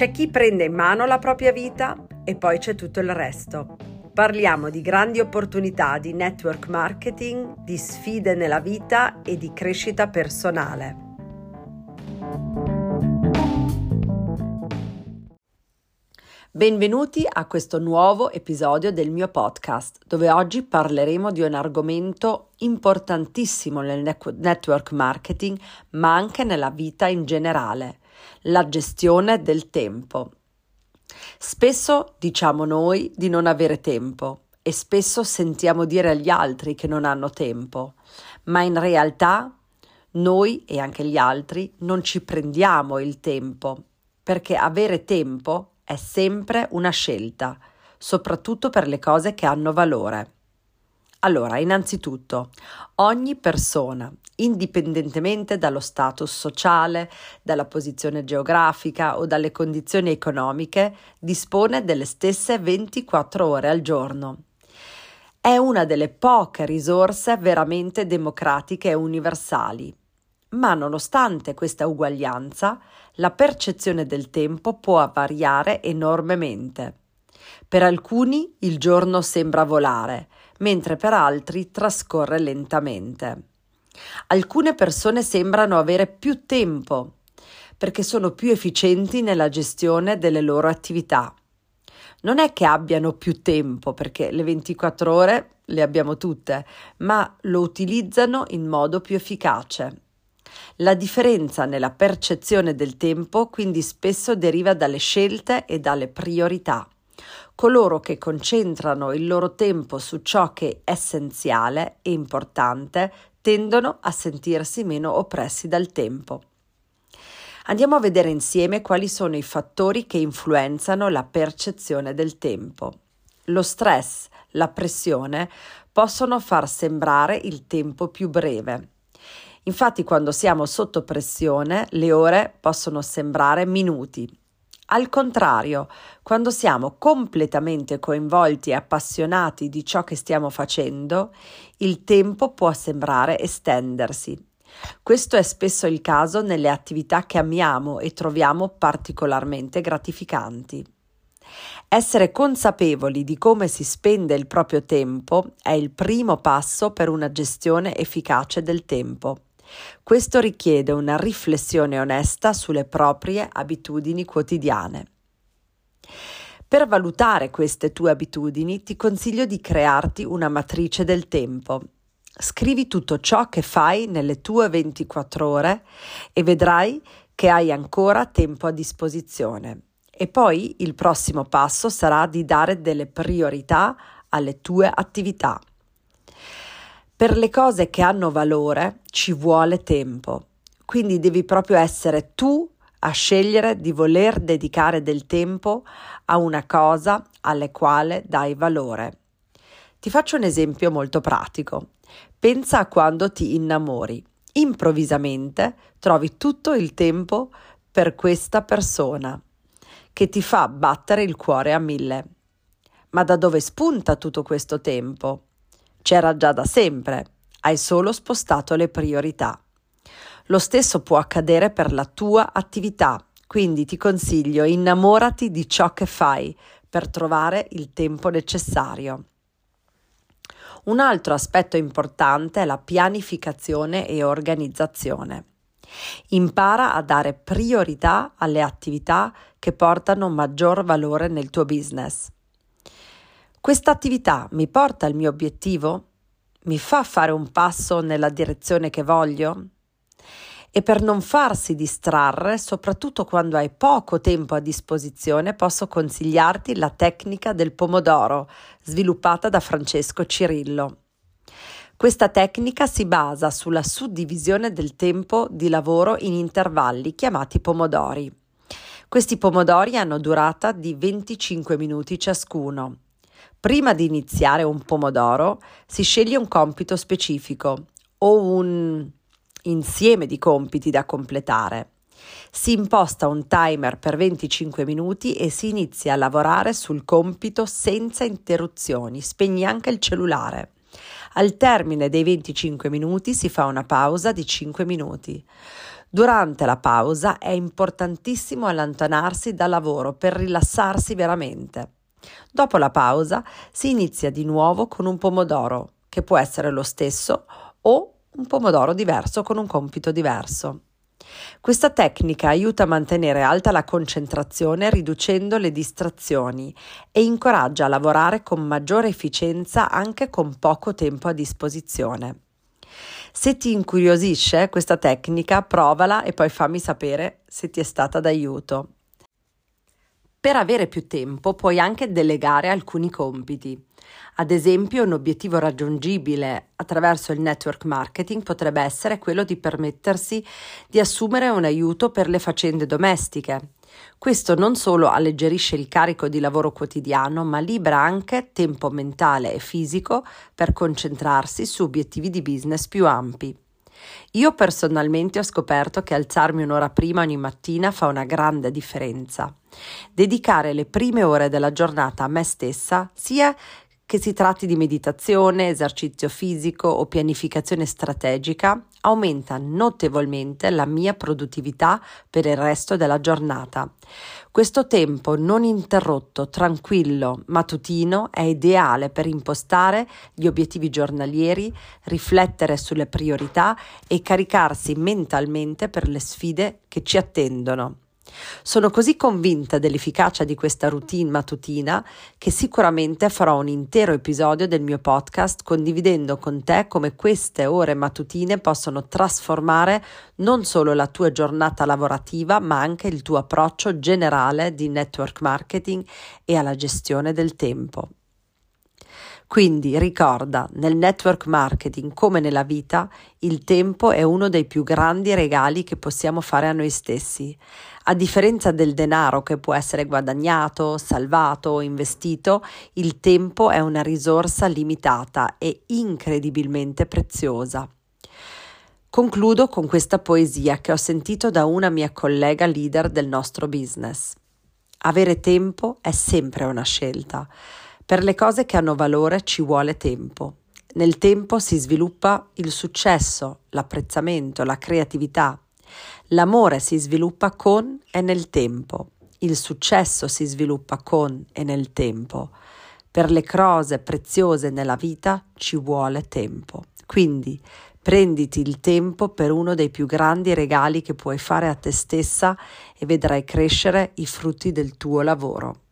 C'è chi prende in mano la propria vita e poi c'è tutto il resto. Parliamo di grandi opportunità di network marketing, di sfide nella vita e di crescita personale. Benvenuti a questo nuovo episodio del mio podcast, dove oggi parleremo di un argomento importantissimo nel network marketing, ma anche nella vita in generale, la gestione del tempo. Spesso diciamo noi di non avere tempo e spesso sentiamo dire agli altri che non hanno tempo, ma in realtà noi e anche gli altri non ci prendiamo il tempo, perché avere tempo è sempre una scelta, soprattutto per le cose che hanno valore. Allora, innanzitutto, ogni persona, indipendentemente dallo status sociale, dalla posizione geografica o dalle condizioni economiche, dispone delle stesse 24 ore al giorno. È una delle poche risorse veramente democratiche e universali. Ma nonostante questa uguaglianza, la percezione del tempo può variare enormemente. Per alcuni il giorno sembra volare, mentre per altri trascorre lentamente. Alcune persone sembrano avere più tempo perché sono più efficienti nella gestione delle loro attività. Non è che abbiano più tempo perché le 24 ore le abbiamo tutte, ma lo utilizzano in modo più efficace. La differenza nella percezione del tempo quindi spesso deriva dalle scelte e dalle priorità. Coloro che concentrano il loro tempo su ciò che è essenziale e importante tendono a sentirsi meno oppressi dal tempo. Andiamo a vedere insieme quali sono i fattori che influenzano la percezione del tempo. Lo stress, la pressione possono far sembrare il tempo più breve. Infatti quando siamo sotto pressione le ore possono sembrare minuti. Al contrario, quando siamo completamente coinvolti e appassionati di ciò che stiamo facendo, il tempo può sembrare estendersi. Questo è spesso il caso nelle attività che amiamo e troviamo particolarmente gratificanti. Essere consapevoli di come si spende il proprio tempo è il primo passo per una gestione efficace del tempo. Questo richiede una riflessione onesta sulle proprie abitudini quotidiane. Per valutare queste tue abitudini ti consiglio di crearti una matrice del tempo. Scrivi tutto ciò che fai nelle tue 24 ore e vedrai che hai ancora tempo a disposizione. E poi il prossimo passo sarà di dare delle priorità alle tue attività. Per le cose che hanno valore ci vuole tempo, quindi devi proprio essere tu a scegliere di voler dedicare del tempo a una cosa alle quale dai valore. Ti faccio un esempio molto pratico. Pensa a quando ti innamori. Improvvisamente trovi tutto il tempo per questa persona che ti fa battere il cuore a mille. Ma da dove spunta tutto questo tempo? C'era già da sempre, hai solo spostato le priorità. Lo stesso può accadere per la tua attività, quindi ti consiglio innamorati di ciò che fai per trovare il tempo necessario. Un altro aspetto importante è la pianificazione e organizzazione. Impara a dare priorità alle attività che portano maggior valore nel tuo business. Questa attività mi porta al mio obiettivo? Mi fa fare un passo nella direzione che voglio? E per non farsi distrarre, soprattutto quando hai poco tempo a disposizione, posso consigliarti la tecnica del pomodoro, sviluppata da Francesco Cirillo. Questa tecnica si basa sulla suddivisione del tempo di lavoro in intervalli chiamati pomodori. Questi pomodori hanno durata di 25 minuti ciascuno. Prima di iniziare un pomodoro si sceglie un compito specifico o un insieme di compiti da completare. Si imposta un timer per 25 minuti e si inizia a lavorare sul compito senza interruzioni. Spegni anche il cellulare. Al termine dei 25 minuti si fa una pausa di 5 minuti. Durante la pausa è importantissimo allontanarsi dal lavoro per rilassarsi veramente. Dopo la pausa si inizia di nuovo con un pomodoro, che può essere lo stesso o un pomodoro diverso con un compito diverso. Questa tecnica aiuta a mantenere alta la concentrazione riducendo le distrazioni e incoraggia a lavorare con maggiore efficienza anche con poco tempo a disposizione. Se ti incuriosisce questa tecnica, provala e poi fammi sapere se ti è stata d'aiuto. Per avere più tempo puoi anche delegare alcuni compiti. Ad esempio, un obiettivo raggiungibile attraverso il network marketing potrebbe essere quello di permettersi di assumere un aiuto per le faccende domestiche. Questo non solo alleggerisce il carico di lavoro quotidiano, ma libera anche tempo mentale e fisico per concentrarsi su obiettivi di business più ampi. Io personalmente ho scoperto che alzarmi un'ora prima ogni mattina fa una grande differenza. Dedicare le prime ore della giornata a me stessa, sia che si tratti di meditazione, esercizio fisico o pianificazione strategica, aumenta notevolmente la mia produttività per il resto della giornata. Questo tempo non interrotto, tranquillo, mattutino è ideale per impostare gli obiettivi giornalieri, riflettere sulle priorità e caricarsi mentalmente per le sfide che ci attendono. Sono così convinta dell'efficacia di questa routine mattutina che sicuramente farò un intero episodio del mio podcast condividendo con te come queste ore mattutine possono trasformare non solo la tua giornata lavorativa, ma anche il tuo approccio generale di network marketing e alla gestione del tempo. Quindi ricorda, nel network marketing come nella vita, il tempo è uno dei più grandi regali che possiamo fare a noi stessi. A differenza del denaro che può essere guadagnato, salvato o investito, il tempo è una risorsa limitata e incredibilmente preziosa. Concludo con questa poesia che ho sentito da una mia collega leader del nostro business. Avere tempo è sempre una scelta. Per le cose che hanno valore ci vuole tempo. Nel tempo si sviluppa il successo, l'apprezzamento, la creatività. L'amore si sviluppa con e nel tempo. Il successo si sviluppa con e nel tempo. Per le cose preziose nella vita ci vuole tempo. Quindi prenditi il tempo per uno dei più grandi regali che puoi fare a te stessa e vedrai crescere i frutti del tuo lavoro.